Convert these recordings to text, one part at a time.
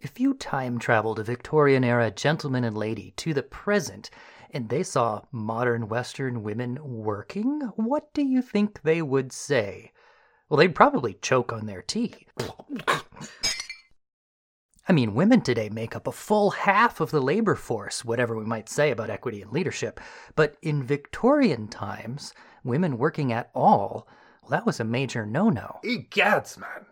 If you time traveled a Victorian era gentleman and lady to the present and they saw modern Western women working, what do you think they would say? Well, they'd probably choke on their tea. I mean, women today make up a full half of the labor force, whatever we might say about equity and leadership. But in Victorian times, women working at all, well, that was a major no no. Egads, man.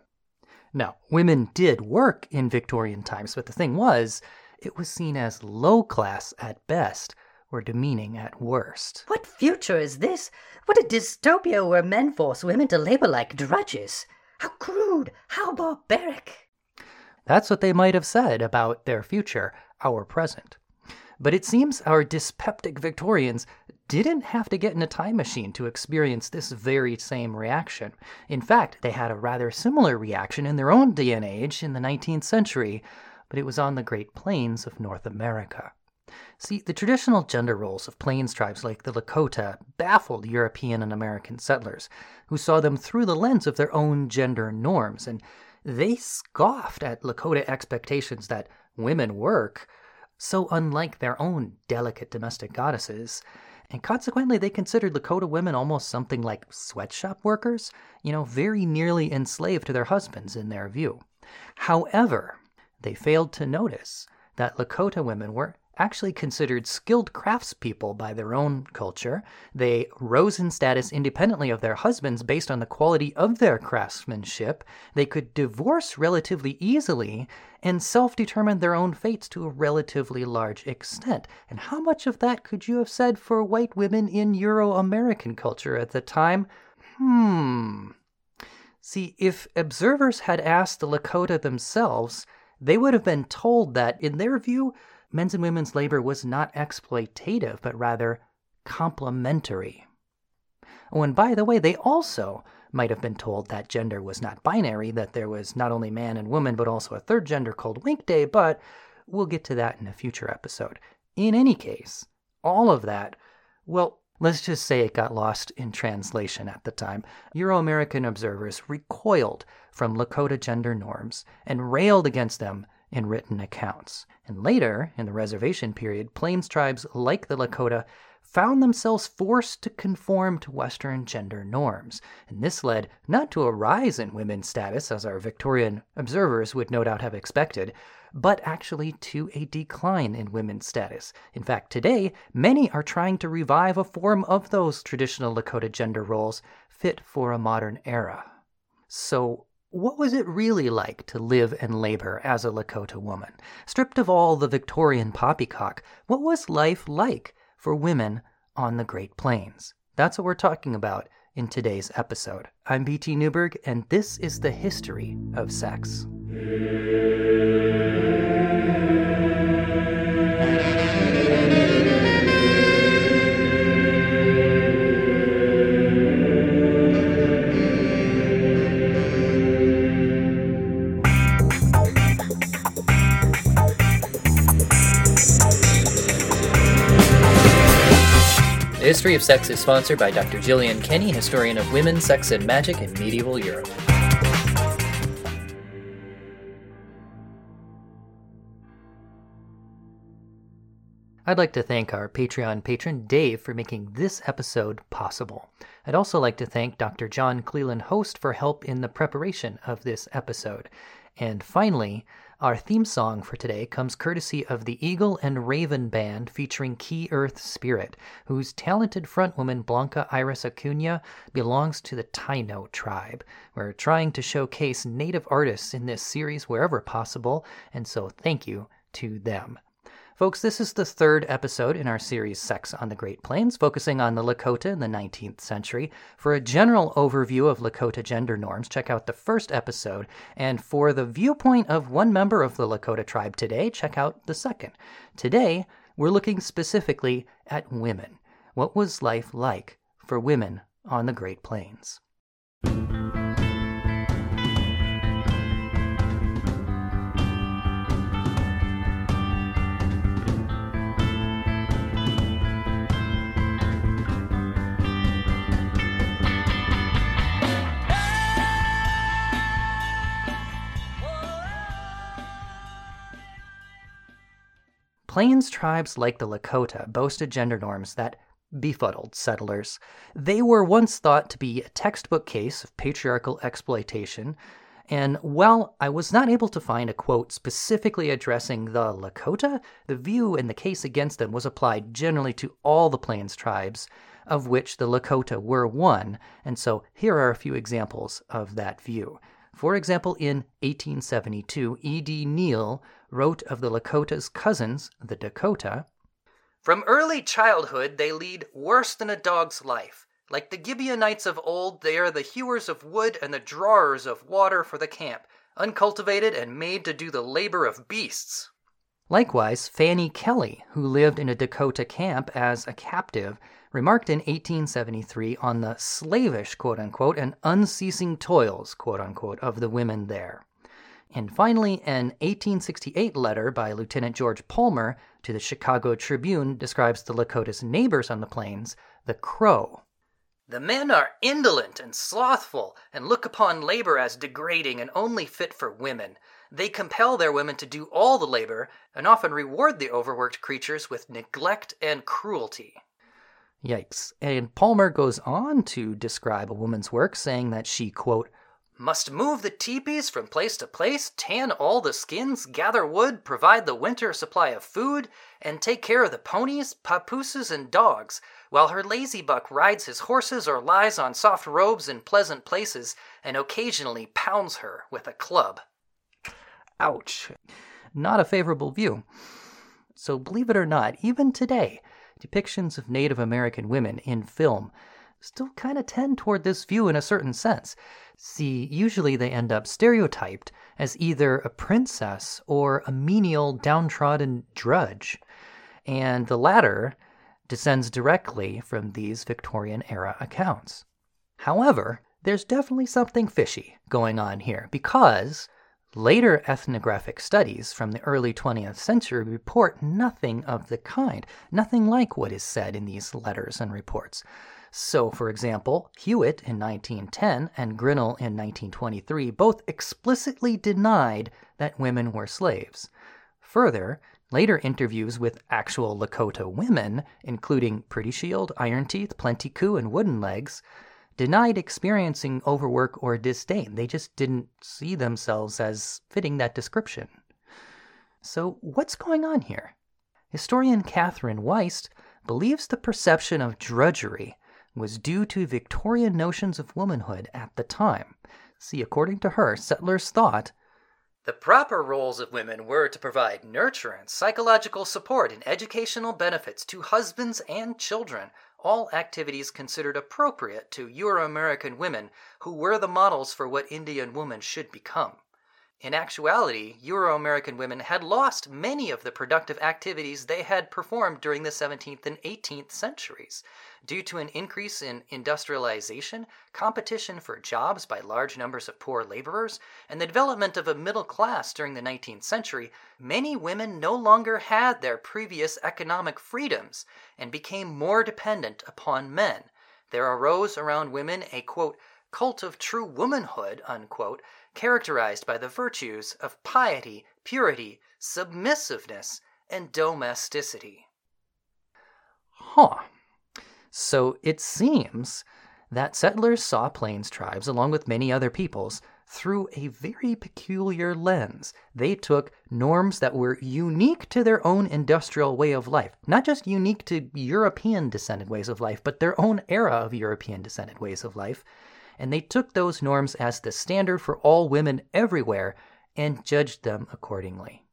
Now, women did work in Victorian times, but the thing was, it was seen as low class at best or demeaning at worst. What future is this? What a dystopia where men force women to labor like drudges. How crude, how barbaric. That's what they might have said about their future, our present. But it seems our dyspeptic Victorians didn't have to get in a time machine to experience this very same reaction. In fact, they had a rather similar reaction in their own day and age in the 19th century, but it was on the Great Plains of North America. See, the traditional gender roles of plains tribes like the Lakota baffled European and American settlers, who saw them through the lens of their own gender norms and they scoffed at Lakota expectations that women work, so unlike their own delicate domestic goddesses, and consequently they considered Lakota women almost something like sweatshop workers, you know, very nearly enslaved to their husbands in their view. However, they failed to notice that Lakota women were actually considered skilled craftspeople by their own culture. They rose in status independently of their husbands based on the quality of their craftsmanship. They could divorce relatively easily and self determine their own fates to a relatively large extent. And how much of that could you have said for white women in Euro American culture at the time? Hmm. See, if observers had asked the Lakota themselves, they would have been told that, in their view, men's and women's labor was not exploitative, but rather complementary. Oh, and by the way, they also might have been told that gender was not binary, that there was not only man and woman, but also a third gender called winkte, but we'll get to that in a future episode. In any case, all of that, well, let's just say it got lost in translation at the time. Euro American observers recoiled from Lakota gender norms and railed against them in written accounts. And later, in the reservation period, Plains tribes like the Lakota found themselves forced to conform to Western gender norms. And this led not to a rise in women's status, as our Victorian observers would no doubt have expected, but actually to a decline in women's status. In fact, today, many are trying to revive a form of those traditional Lakota gender roles fit for a modern era. So, what was it really like to live and labor as a Lakota woman? Stripped of all the Victorian poppycock, what was life like for women on the Great Plains? That's what we're talking about in today's episode. I'm BT Newberg, and this is the history of sex. History of Sex is sponsored by Dr. Gillian Kenny, historian of women, sex, and magic in medieval Europe. I'd like to thank our Patreon patron, Dave, for making this episode possible. I'd also like to thank Dr. Jon Cleland Host for help in the preparation of this episode. And finally, our theme song for today comes courtesy of the Eagle and Raven Band featuring Ki' Earth Spirit, whose talented frontwoman Blanca Iris Acuna belongs to the Taino tribe. We're trying to showcase native artists in this series wherever possible, and so thank you to them. Folks, this is the third episode in our series Sex on the Great Plains, focusing on the Lakota in the 19th century. For a general overview of Lakota gender norms, check out the first episode. And for the viewpoint of one member of the Lakota tribe today, check out the second. Today, we're looking specifically at women. What was life like for women on the Great Plains? Plains tribes like the Lakota boasted gender norms that befuddled settlers. They were once thought to be a textbook case of patriarchal exploitation, and while I was not able to find a quote specifically addressing the Lakota, the view in the case against them was applied generally to all the Plains tribes, of which the Lakota were one, and so here are a few examples of that view. For example, in 1872, E.D. Neill wrote of the Lakota's cousins, the Dakota, From early childhood they lead worse than a dog's life. Like the Gibeonites of old, they are the hewers of wood and the drawers of water for the camp, uncultivated and made to do the labor of beasts. Likewise, Fanny Kelly, who lived in a Dakota camp as a captive, remarked in 1873 on the slavish, quote unquote, and unceasing toils, quote unquote, of the women there. And finally, an 1868 letter by Lieutenant George Palmer to the Chicago Tribune describes the Lakota's neighbors on the plains, the Crow. The men are indolent and slothful, and look upon labor as degrading and only fit for women. They compel their women to do all the labor, and often reward the overworked creatures with neglect and cruelty. Yikes. And Palmer goes on to describe a woman's work, saying that she, quote, must move the teepees from place to place, tan all the skins, gather wood, provide the winter supply of food, and take care of the ponies, papooses, and dogs, while her lazy buck rides his horses or lies on soft robes in pleasant places and occasionally pounds her with a club. Ouch. Not a favorable view. So, believe it or not, even today, depictions of Native American women in film still kind of tend toward this view in a certain sense. See, usually they end up stereotyped as either a princess or a menial, downtrodden drudge. And the latter descends directly from these Victorian era accounts. However, there's definitely something fishy going on here because Later ethnographic studies from the early 20th century report nothing of the kind, nothing like what is said in these letters and reports. So, for example, Hewitt in 1910 and Grinnell in 1923 both explicitly denied that women were slaves. Further, later interviews with actual Lakota women, including Pretty Shield, Iron Teeth, Plenty Coups, and Wooden Legs, denied experiencing overwork or disdain. They just didn't see themselves as fitting that description. So, what's going on here? Historian Katherine Weist believes the perception of drudgery was due to Victorian notions of womanhood at the time. See, according to her, settlers thought the proper roles of women were to provide nurturance, psychological support, and educational benefits to husbands and children all activities considered appropriate to Euro American women who were the models for what Indian women should become. In actuality, Euro American women had lost many of the productive activities they had performed during the 17th and 18th centuries. Due to an increase in industrialization, competition for jobs by large numbers of poor laborers, and the development of a middle class during the 19th century, many women no longer had their previous economic freedoms and became more dependent upon men. There arose around women a quote, cult of true womanhood, unquote, characterized by the virtues of piety, purity, submissiveness, and domesticity. Huh. So it seems that settlers saw Plains tribes, along with many other peoples, through a very peculiar lens. They took norms that were unique to their own industrial way of life, not just unique to European descended ways of life, but their own era of European descended ways of life, and they took those norms as the standard for all women everywhere and judged them accordingly.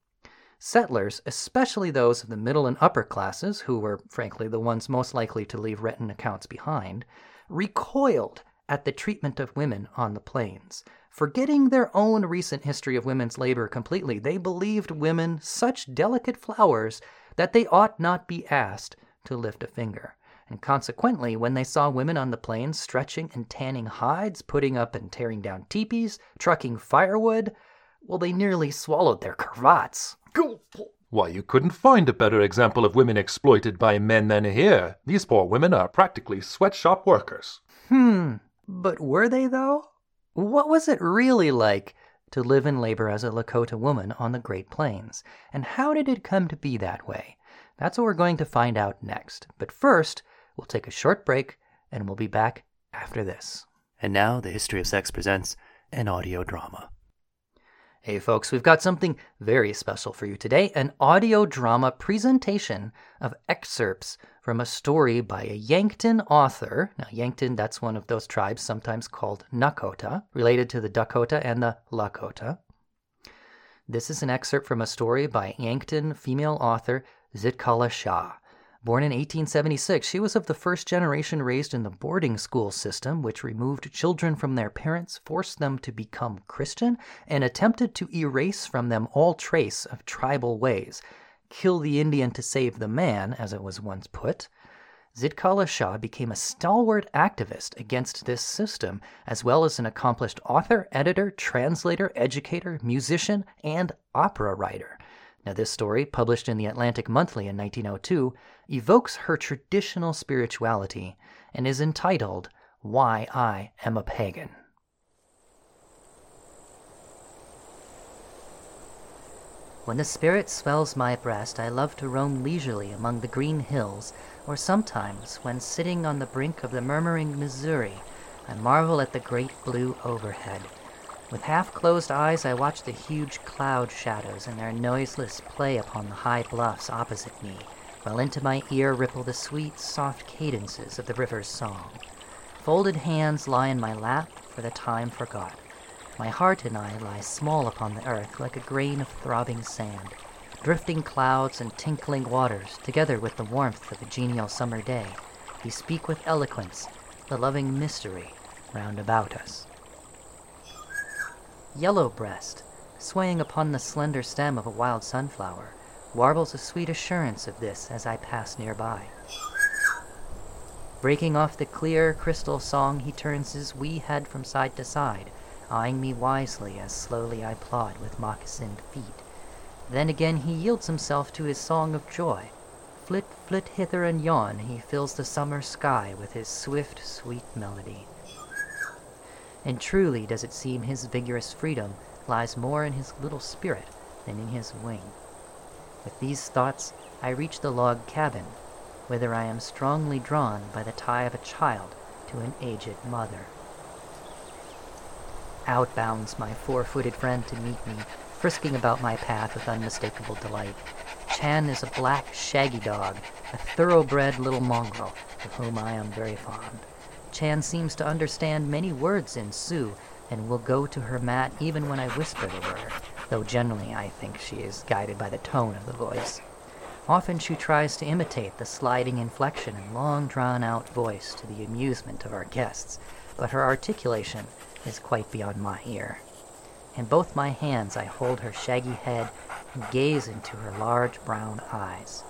Settlers, especially those of the middle and upper classes, who were frankly the ones most likely to leave written accounts behind, recoiled at the treatment of women on the plains. Forgetting their own recent history of women's labor completely, they believed women such delicate flowers that they ought not be asked to lift a finger and consequently, when they saw women on the plains stretching and tanning hides, putting up and tearing down teepees, trucking firewood, well, they nearly swallowed their cravats. Why, you couldn't find a better example of women exploited by men than here. These poor women are practically sweatshop workers. Hmm, but were they, though? What was it really like to live and labor as a Lakota woman on the Great Plains. And how did it come to be that way? That's what we're going to find out next. But first, we'll take a short break and we'll be back after this. And now, the History of Sex presents an audio drama. Hey, folks, we've got something very special for you today an audio drama presentation of excerpts from a story by a Yankton author. Now, Yankton, that's one of those tribes sometimes called Nakota, related to the Dakota and the Lakota. This is an excerpt from a story by Yankton female author Zitkala-Ša. Born in 1876, she was of the first generation raised in the boarding school system, which removed children from their parents, forced them to become Christian, and attempted to erase from them all trace of tribal ways. Kill the Indian to save the man, as it was once put. Zitkala-Ša became a stalwart activist against this system, as well as an accomplished author, editor, translator, educator, musician, and opera writer. Now, this story, published in the Atlantic Monthly in 1902, evokes her traditional spirituality and is entitled Why I Am a Pagan. When the spirit swells my breast, I love to roam leisurely among the green hills, or sometimes, when sitting on the brink of the murmuring Missouri, I marvel at the great blue overhead. With half closed eyes, I watch the huge cloud shadows in their noiseless play upon the high bluffs opposite me, while into my ear ripple the sweet, soft cadences of the river's song. Folded hands lie in my lap, for the time forgot. My heart and I lie small upon the earth like a grain of throbbing sand. Drifting clouds and tinkling waters, together with the warmth of a genial summer day, bespeak with eloquence the loving mystery round about us. Yellow breast, swaying upon the slender stem of a wild sunflower, warbles a sweet assurance of this as I pass nearby. Breaking off the clear crystal song, he turns his wee head from side to side, eyeing me wisely as slowly I plod with moccasined feet. Then again he yields himself to his song of joy. Flit, flit hither and yon, he fills the summer sky with his swift, sweet melody. And truly does it seem his vigorous freedom lies more in his little spirit than in his wing. With these thoughts, I reach the log cabin, whither I am strongly drawn by the tie of a child to an aged mother. Out bounds my four-footed friend to meet me, frisking about my path with unmistakable delight. Chan is a black, shaggy dog, a thoroughbred little mongrel, of whom I am very fond. Chan seems to understand many words in Sioux, and will go to her mat even when I whisper the word, though generally I think she is guided by the tone of the voice. Often she tries to imitate the sliding inflection and long drawn out voice to the amusement of our guests, but her articulation is quite beyond my ear. In both my hands I hold her shaggy head and gaze into her large brown eyes.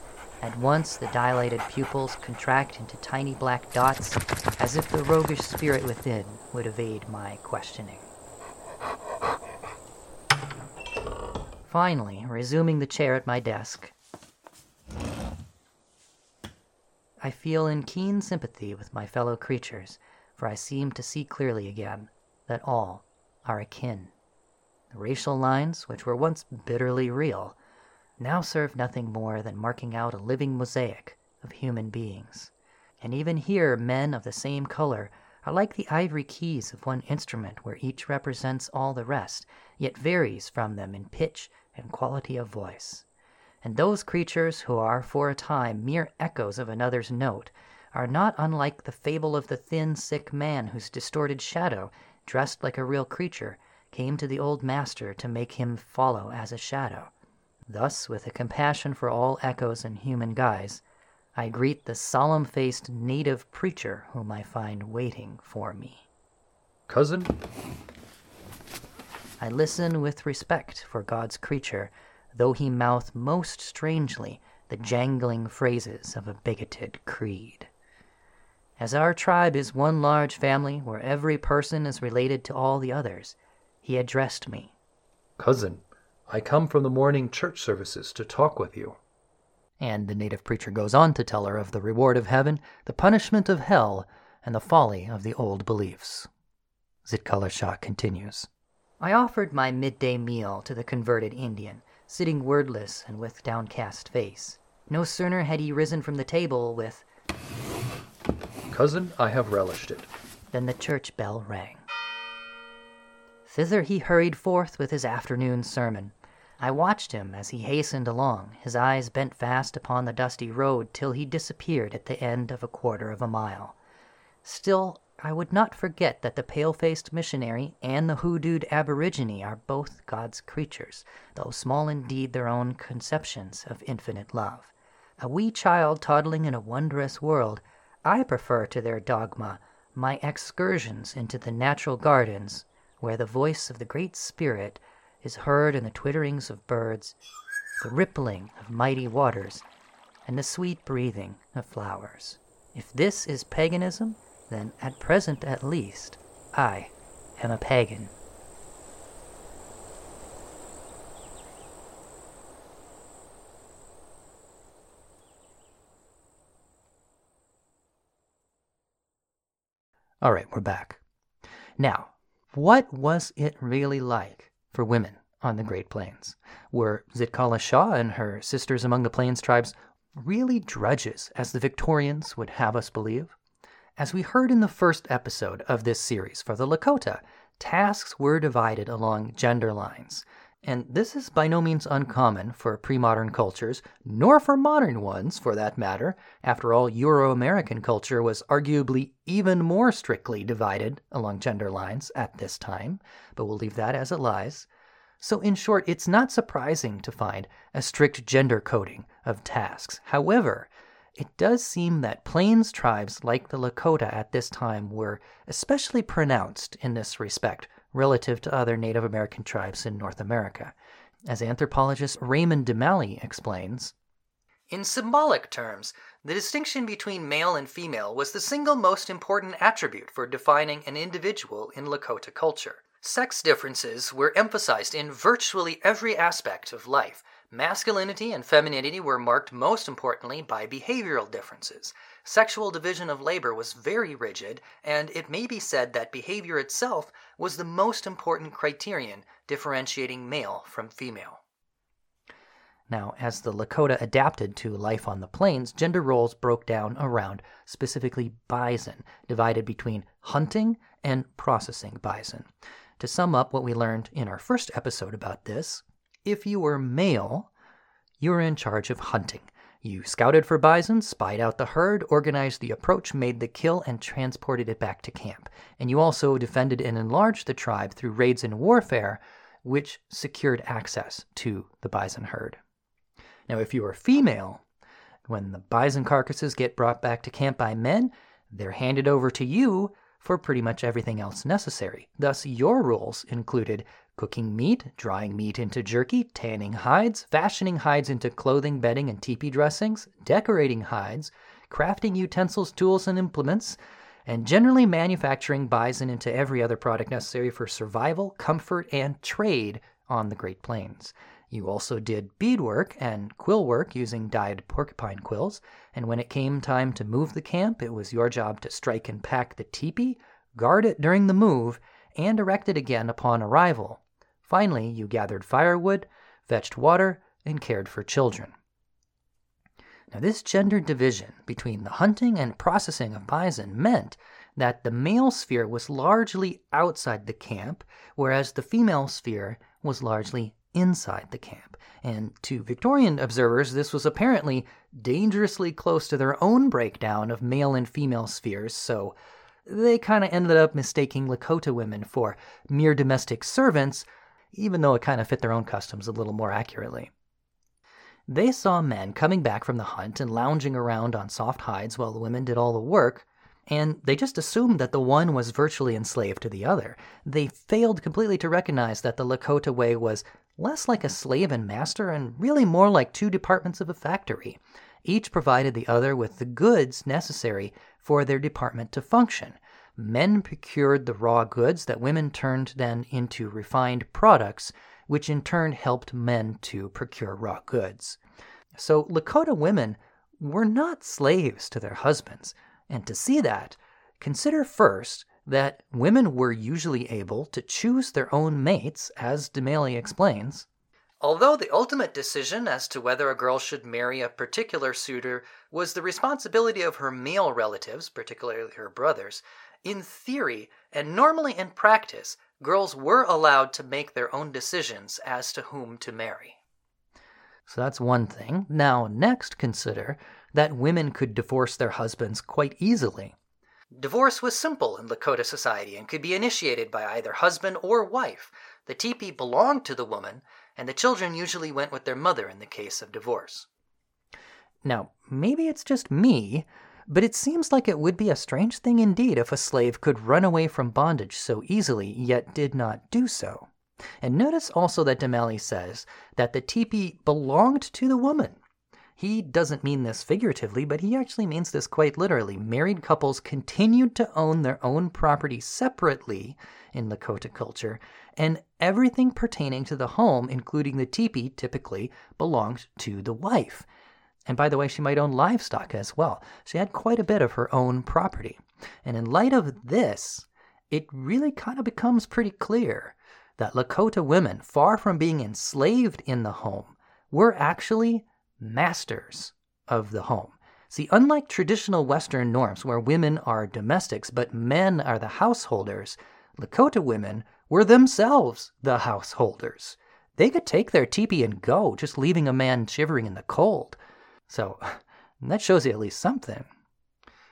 At once the dilated pupils contract into tiny black dots, as if the roguish spirit within would evade my questioning. Finally, resuming the chair at my desk, I feel in keen sympathy with my fellow creatures, for I seem to see clearly again that all are akin. The racial lines, which were once bitterly real, now serve nothing more than marking out a living mosaic of human beings. And even here, men of the same color are like the ivory keys of one instrument where each represents all the rest, yet varies from them in pitch and quality of voice. And those creatures who are for a time mere echoes of another's note are not unlike the fable of the thin, sick man whose distorted shadow, dressed like a real creature, came to the old master to make him follow as a shadow. Thus, with a compassion for all echoes in human guise, I greet the solemn faced native preacher whom I find waiting for me. Cousin, I listen with respect for God's creature, though he mouth most strangely the jangling phrases of a bigoted creed. As our tribe is one large family where every person is related to all the others, he addressed me. cousin, I come from the morning church services to talk with you. And the native preacher goes on to tell her of the reward of heaven, the punishment of hell, and the folly of the old beliefs. Zitkala-Ša continues. I offered my midday meal to the converted Indian, sitting wordless and with downcast face. No sooner had he risen from the table with, Cousin, I have relished it. Then the church bell rang. Thither he hurried forth with his afternoon sermon. I watched him as he hastened along, his eyes bent fast upon the dusty road till he disappeared at the end of a quarter of a mile. Still, I would not forget that the pale faced missionary and the hoodooed aborigine are both God's creatures, though small indeed their own conceptions of infinite love. A wee child toddling in a wondrous world, I prefer to their dogma my excursions into the natural gardens, where the voice of the Great Spirit is heard in the twitterings of birds, the rippling of mighty waters, and the sweet breathing of flowers. If this is paganism, then at present at least, I am a pagan. All right, we're back. Now, what was it really like for women on the Great Plains? Were Zitkala-Ša and her sisters among the Plains tribes really drudges, as the Victorians would have us believe? As we heard in the first episode of this series for the Lakota, tasks were divided along gender lines. And this is by no means uncommon for pre modern cultures, nor for modern ones for that matter. After all, Euro American culture was arguably even more strictly divided along gender lines at this time, but we'll leave that as it lies. So, in short, it's not surprising to find a strict gender coding of tasks. However, it does seem that Plains tribes like the Lakota at this time were especially pronounced in this respect relative to other Native American tribes in North America. As anthropologist Raymond DeMallie explains, in symbolic terms, the distinction between male and female was the single most important attribute for defining an individual in Lakota culture. Sex differences were emphasized in virtually every aspect of life. Masculinity and femininity were marked most importantly by behavioral differences. Sexual division of labor was very rigid, and it may be said that behavior itself was the most important criterion differentiating male from female. Now, as the Lakota adapted to life on the plains, gender roles broke down around specifically bison, divided between hunting and processing bison. To sum up what we learned in our first episode about this, if you were male, you were in charge of hunting. You scouted for bison, spied out the herd, organized the approach, made the kill, and transported it back to camp. And you also defended and enlarged the tribe through raids and warfare, which secured access to the bison herd. Now, if you are female, when the bison carcasses get brought back to camp by men, they're handed over to you for pretty much everything else necessary. Thus, your roles included cooking meat, drying meat into jerky, tanning hides, fashioning hides into clothing, bedding, and teepee dressings, decorating hides, crafting utensils, tools, and implements, and generally manufacturing bison into every other product necessary for survival, comfort, and trade on the Great Plains. You also did beadwork and quill work using dyed porcupine quills, and when it came time to move the camp, it was your job to strike and pack the teepee, guard it during the move, and erect it again upon arrival. Finally, you gathered firewood, fetched water, and cared for children. Now, this gender division between the hunting and processing of bison meant that the male sphere was largely outside the camp, whereas the female sphere was largely inside the camp. And to Victorian observers, this was apparently dangerously close to their own breakdown of male and female spheres, so they kind of ended up mistaking Lakota women for mere domestic servants, even though it kind of fit their own customs a little more accurately. They saw men coming back from the hunt and lounging around on soft hides while the women did all the work, and they just assumed that the one was virtually enslaved to the other. They failed completely to recognize that the Lakota way was less like a slave and master and really more like two departments of a factory. Each provided the other with the goods necessary for their department to function. Men procured the raw goods that women turned then into refined products, which in turn helped men to procure raw goods. So Lakota women were not slaves to their husbands. And to see that, consider first that women were usually able to choose their own mates, as DeMallie explains. Although the ultimate decision as to whether a girl should marry a particular suitor was the responsibility of her male relatives, particularly her brothers, in theory and normally in practice, girls were allowed to make their own decisions as to whom to marry. So that's one thing. Now, next, consider that women could divorce their husbands quite easily. Divorce was simple in Lakota society and could be initiated by either husband or wife. The teepee belonged to the woman, and the children usually went with their mother in the case of divorce. Now, maybe it's just me, but it seems like it would be a strange thing indeed if a slave could run away from bondage so easily, yet did not do so. And notice also that DeMallie says that the teepee belonged to the woman. He doesn't mean this figuratively, but he actually means this quite literally. Married couples continued to own their own property separately in Lakota culture, and everything pertaining to the home, including the teepee, typically belonged to the wife. And by the way, she might own livestock as well. She had quite a bit of her own property. And in light of this, it really kind of becomes pretty clear that Lakota women, far from being enslaved in the home, were actually masters of the home. See, unlike traditional Western norms where women are domestics but men are the householders, Lakota women were themselves the householders. They could take their teepee and go, just leaving a man shivering in the cold. So that shows you at least something.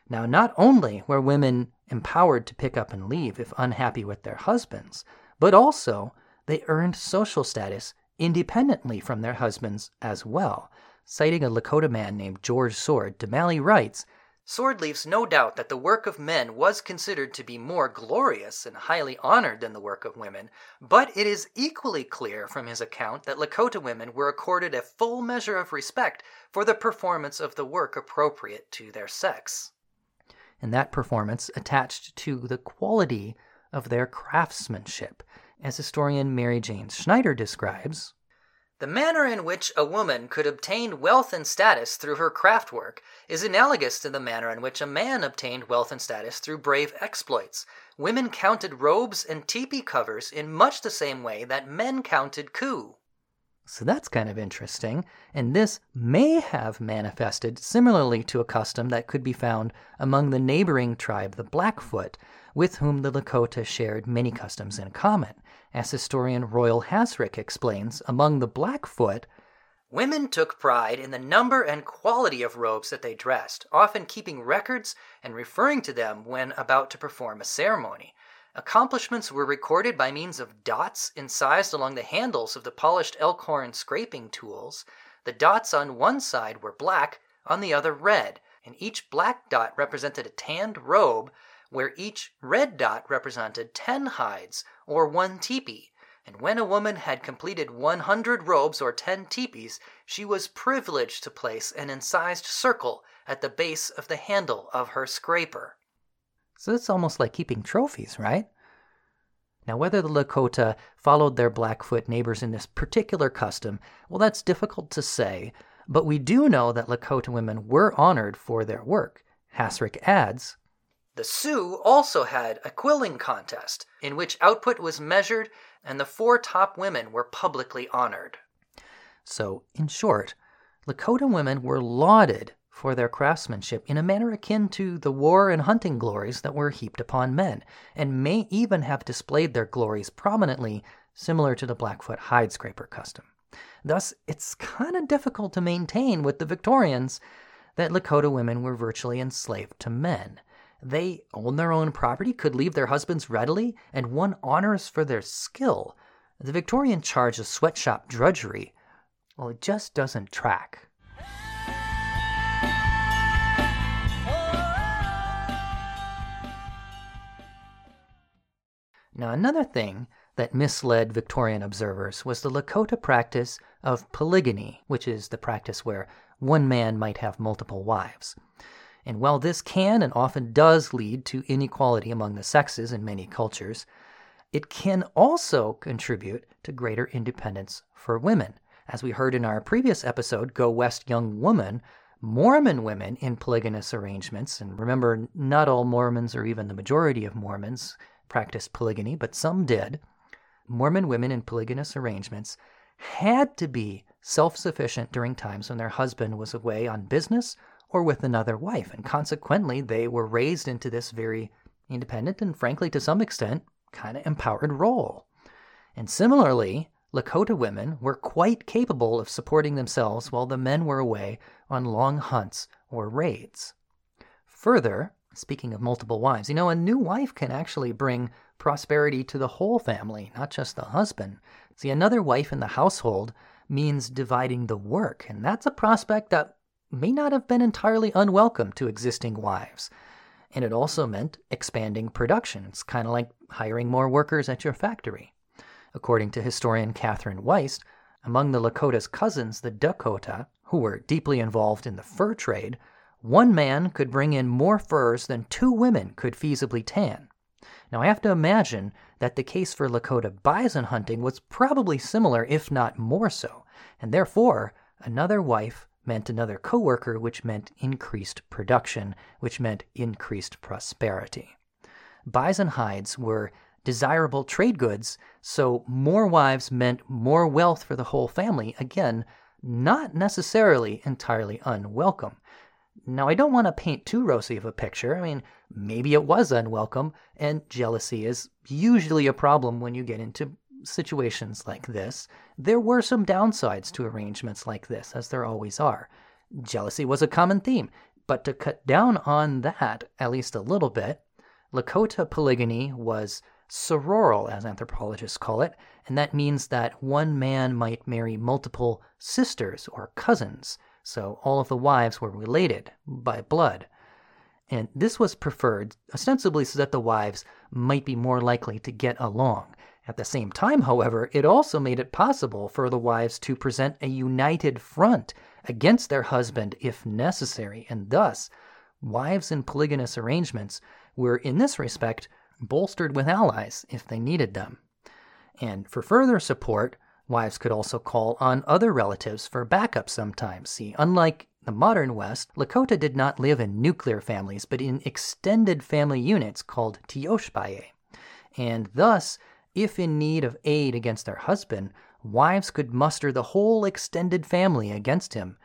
Now, not only were women empowered to pick up and leave if unhappy with their husbands, but also they earned social status independently from their husbands as well. Citing a Lakota man named George Sword, DeMallie writes Sword leaves no doubt that the work of men was considered to be more glorious and highly honored than the work of women, but it is equally clear from his account that Lakota women were accorded a full measure of respect for the performance of the work appropriate to their sex. And that performance attached to the quality of their craftsmanship, as historian Mary Jane Schneider describes. The manner in which a woman could obtain wealth and status through her craft work is analogous to the manner in which a man obtained wealth and status through brave exploits. Women counted robes and teepee covers in much the same way that men counted coup. So that's kind of interesting, and this may have manifested similarly to a custom that could be found among the neighboring tribe, the Blackfoot, with whom the Lakota shared many customs in common. As historian Royal Hassrick explains, among the Blackfoot, Women took pride in the number and quality of robes that they dressed, often keeping records and referring to them when about to perform a ceremony. Accomplishments were recorded by means of dots incised along the handles of the polished elkhorn scraping tools. The dots on one side were black, on the other red, and each black dot represented a tanned robe, where each red dot represented ten hides or one teepee. And when a woman had completed 100 robes or 10 teepees, she was privileged to place an incised circle at the base of the handle of her scraper. So it's almost like keeping trophies, right? Now, whether the Lakota followed their Blackfoot neighbors in this particular custom, well, that's difficult to say, but we do know that Lakota women were honored for their work. Hassrick adds the Sioux also had a quilling contest in which output was measured and the four top women were publicly honored. So, in short, Lakota women were lauded for their craftsmanship in a manner akin to the war and hunting glories that were heaped upon men, and may even have displayed their glories prominently, similar to the Blackfoot hide scraper custom. Thus, it's kind of difficult to maintain with the Victorians that Lakota women were virtually enslaved to men. They own their own property, could leave their husbands readily, and won honors for their skill. The Victorian charge of sweatshop drudgery, well, it just doesn't track. Now, another thing that misled Victorian observers was the Lakota practice of polygyny, which is the practice where one man might have multiple wives. And while this can and often does lead to inequality among the sexes in many cultures, it can also contribute to greater independence for women. As we heard in our previous episode, Go West Young Woman, Mormon women in polygynous arrangements, and remember, not all Mormons or even the majority of Mormons practiced polygamy, but some did. Mormon women in polygynous arrangements had to be self sufficient during times when their husband was away on business or with another wife, and consequently, they were raised into this very independent and, frankly, to some extent, kind of empowered role. And similarly, Lakota women were quite capable of supporting themselves while the men were away on long hunts or raids. Further, speaking of multiple wives, you know, a new wife can actually bring prosperity to the whole family, not just the husband. See, another wife in the household means dividing the work, and that's a prospect that may not have been entirely unwelcome to existing wives. And it also meant expanding production. It's kind of like hiring more workers at your factory. According to historian Katherine Weist, among the Lakota's cousins, the Dakota, who were deeply involved in the fur trade, one man could bring in more furs than two women could feasibly tan. Now, I have to imagine that the case for Lakota bison hunting was probably similar, if not more so, and therefore, another wife meant another coworker, which meant increased production, which meant increased prosperity. Bison hides were desirable trade goods, so more wives meant more wealth for the whole family. Again, not necessarily entirely unwelcome. Now, I don't want to paint too rosy of a picture. I mean, maybe it was unwelcome, and jealousy is usually a problem when you get into situations like this. There were some downsides to arrangements like this, as there always are. Jealousy was a common theme, but to cut down on that at least a little bit, Lakota polygamy was sororal, as anthropologists call it, and that means that one man might marry multiple sisters or cousins, so all of the wives were related by blood. And this was preferred ostensibly so that the wives might be more likely to get along. At the same time, however, it also made it possible for the wives to present a united front against their husband if necessary, and thus, wives in polygynous arrangements were, in this respect, bolstered with allies if they needed them. And for further support, wives could also call on other relatives for backup sometimes. See, unlike the modern West, Lakota did not live in nuclear families, but in extended family units called tioshpaye. And thus, if in need of aid against their husband, wives could muster the whole extended family against him.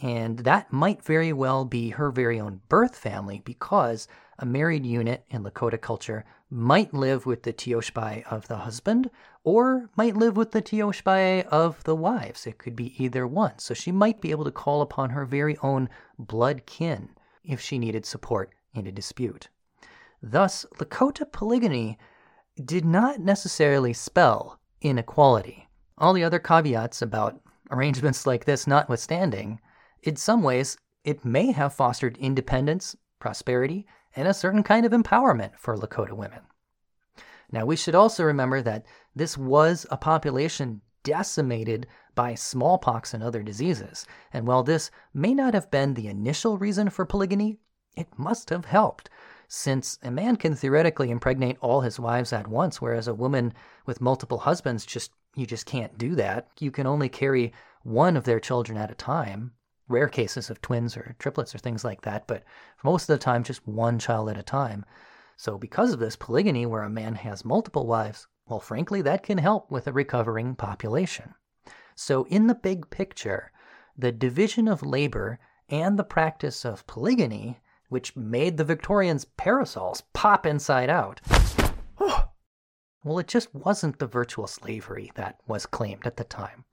And that might very well be her very own birth family because a married unit in Lakota culture might live with the Tioshpaye of the husband or might live with the Tioshpaye of the wives. It could be either one. So she might be able to call upon her very own blood kin if she needed support in a dispute. Thus, Lakota polygamy did not necessarily spell inequality. All the other caveats about arrangements like this notwithstanding, in some ways, it may have fostered independence, prosperity, and a certain kind of empowerment for Lakota women. Now, we should also remember that this was a population decimated by smallpox and other diseases, and while this may not have been the initial reason for polygamy, it must have helped, since a man can theoretically impregnate all his wives at once, whereas a woman with multiple husbands just you just can't do that. You can only carry one of their children at a time rare cases of twins or triplets or things like that, but for most of the time, just one child at a time. So, because of this polygamy, where a man has multiple wives, well, frankly, that can help with a recovering population. So, in the big picture, the division of labor and the practice of polygamy, which made the Victorians' parasols pop inside out, well, it just wasn't the virtual slavery that was claimed at the time.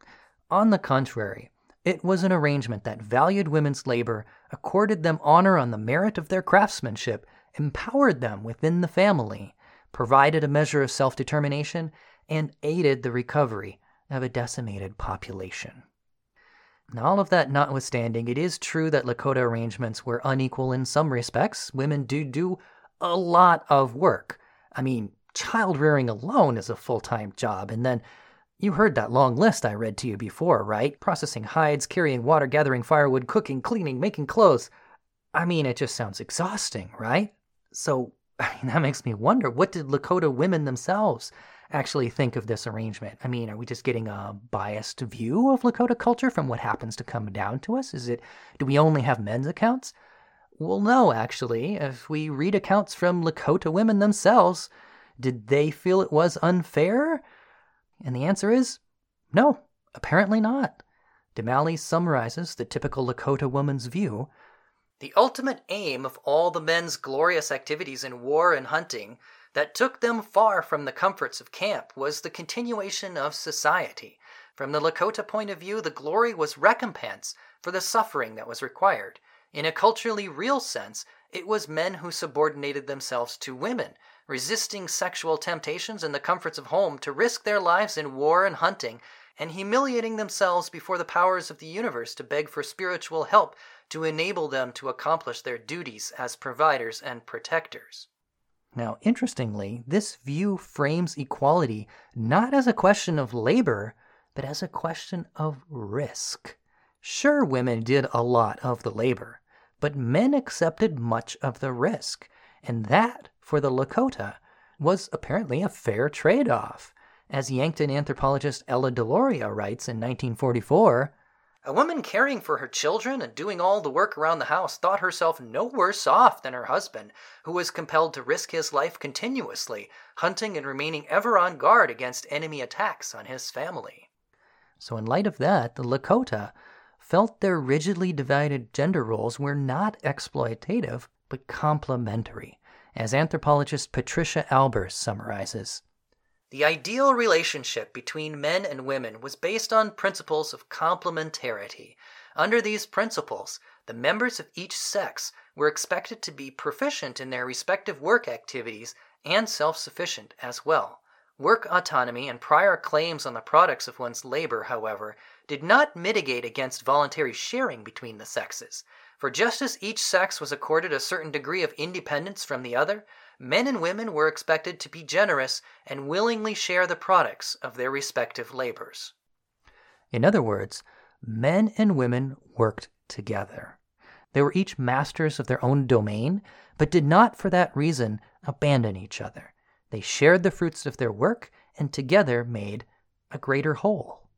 On the contrary, it was an arrangement that valued women's labor, accorded them honor on the merit of their craftsmanship, empowered them within the family, provided a measure of self determination, and aided the recovery of a decimated population. Now, all of that notwithstanding, it is true that Lakota arrangements were unequal in some respects. Women do do a lot of work. I mean, child rearing alone is a full time job, and then you heard that long list I read to you before, right? Processing hides, carrying water, gathering firewood, cooking, cleaning, making clothes. I mean, it just sounds exhausting, right? So, I mean, that makes me wonder what did Lakota women themselves actually think of this arrangement? I mean, are we just getting a biased view of Lakota culture from what happens to come down to us? Is it, do we only have men's accounts? Well, no, actually. If we read accounts from Lakota women themselves, did they feel it was unfair? And the answer is no, apparently not. DeMallie summarizes the typical Lakota woman's view. The ultimate aim of all the men's glorious activities in war and hunting that took them far from the comforts of camp was the continuation of society. From the Lakota point of view, the glory was recompense for the suffering that was required. In a culturally real sense, it was men who subordinated themselves to women, resisting sexual temptations and the comforts of home to risk their lives in war and hunting, and humiliating themselves before the powers of the universe to beg for spiritual help to enable them to accomplish their duties as providers and protectors. Now, interestingly, this view frames equality not as a question of labor, but as a question of risk. Sure, women did a lot of the labor, but men accepted much of the risk, and that, for the Lakota, was apparently a fair trade off. As Yankton anthropologist Ella Deloria writes in 1944, a woman caring for her children and doing all the work around the house thought herself no worse off than her husband, who was compelled to risk his life continuously, hunting and remaining ever on guard against enemy attacks on his family. So, in light of that, the Lakota felt their rigidly divided gender roles were not exploitative, but complementary, as anthropologist Patricia Albers summarizes. The ideal relationship between men and women was based on principles of complementarity. Under these principles, the members of each sex were expected to be proficient in their respective work activities and self sufficient as well. Work autonomy and prior claims on the products of one's labor, however, did not mitigate against voluntary sharing between the sexes. For just as each sex was accorded a certain degree of independence from the other, men and women were expected to be generous and willingly share the products of their respective labors. In other words, men and women worked together. They were each masters of their own domain, but did not for that reason abandon each other. They shared the fruits of their work and together made a greater whole.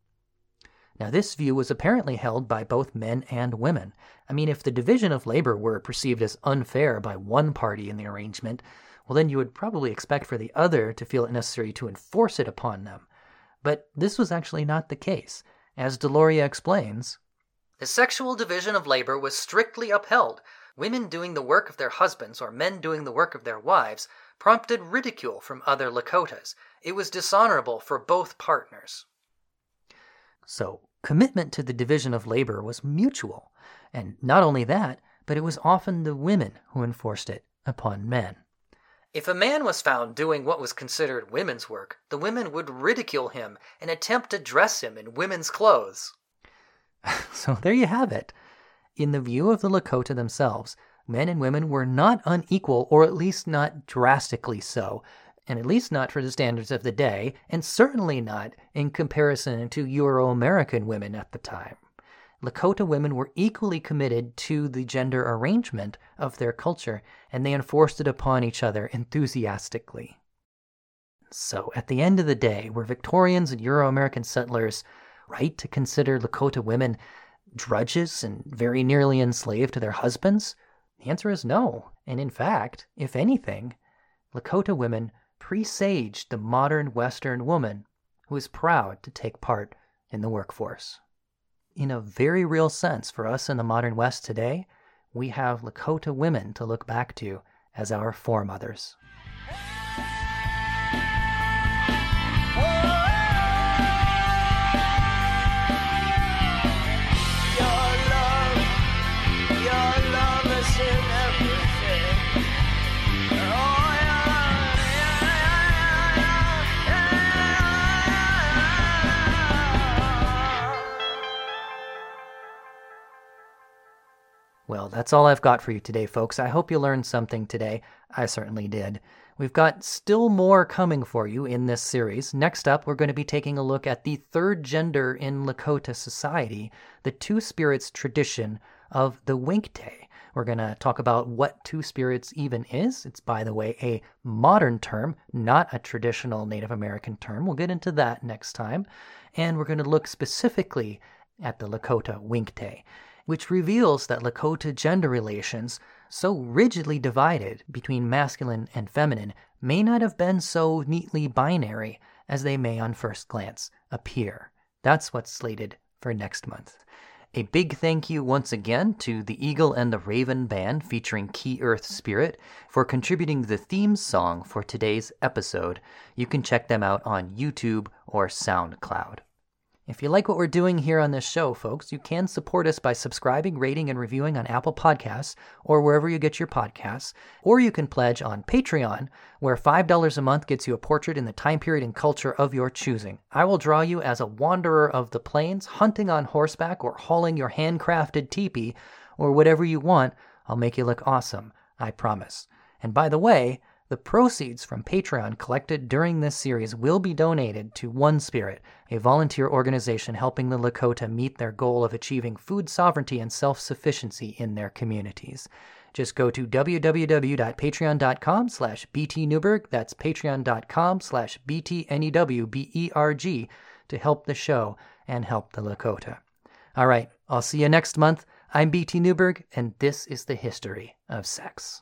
Now, this view was apparently held by both men and women. I mean, if the division of labor were perceived as unfair by one party in the arrangement, well, then you would probably expect for the other to feel it necessary to enforce it upon them. But this was actually not the case. As Deloria explains, the sexual division of labor was strictly upheld. Women doing the work of their husbands or men doing the work of their wives prompted ridicule from other Lakotas. It was dishonorable for both partners. So, commitment to the division of labor was mutual. And not only that, but it was often the women who enforced it upon men. If a man was found doing what was considered women's work, the women would ridicule him and attempt to dress him in women's clothes. so there you have it. In the view of the Lakota themselves, men and women were not unequal, or at least not drastically so, and at least not for the standards of the day, and certainly not in comparison to Euro American women at the time. Lakota women were equally committed to the gender arrangement of their culture, and they enforced it upon each other enthusiastically. So, at the end of the day, were Victorians and Euro American settlers right to consider Lakota women drudges and very nearly enslaved to their husbands? The answer is no. And in fact, if anything, Lakota women presaged the modern Western woman who is proud to take part in the workforce in a very real sense, for us in the modern West today, we have Lakota women to look back to as our foremothers. Well, that's all I've got for you today, folks. I hope you learned something today. I certainly did. We've got still more coming for you in this series. Next up, we're going to be taking a look at the third gender in Lakota society, the Two Spirits tradition of the Winkte. We're going to talk about what Two Spirits even is. It's, by the way, a modern term, not a traditional Native American term. We'll get into that next time. And we're going to look specifically at the Lakota Winkte, which reveals that Lakota gender relations, so rigidly divided between masculine and feminine, may not have been so neatly binary as they may on first glance appear. That's what's slated for next month. A big thank you once again to the Eagle and the Raven Band featuring Ki' Earth Spirit for contributing the theme song for today's episode. You can check them out on YouTube or SoundCloud. If you like what we're doing here on this show, folks, you can support us by subscribing, rating, and reviewing on Apple Podcasts or wherever you get your podcasts. Or you can pledge on Patreon, where $5 a month gets you a portrait in the time period and culture of your choosing. I will draw you as a wanderer of the plains, hunting on horseback, or hauling your handcrafted teepee, or whatever you want. I'll make you look awesome, I promise. And by the way, the proceeds from Patreon collected during this series will be donated to One Spirit, a volunteer organization helping the Lakota meet their goal of achieving food sovereignty and self-sufficiency in their communities. Just go to www.patreon.com slash btnewberg, that's patreon.com slash btnewberg, to help the show and help the Lakota. All right, I'll see you next month. I'm BT Newberg, and this is the history of sex.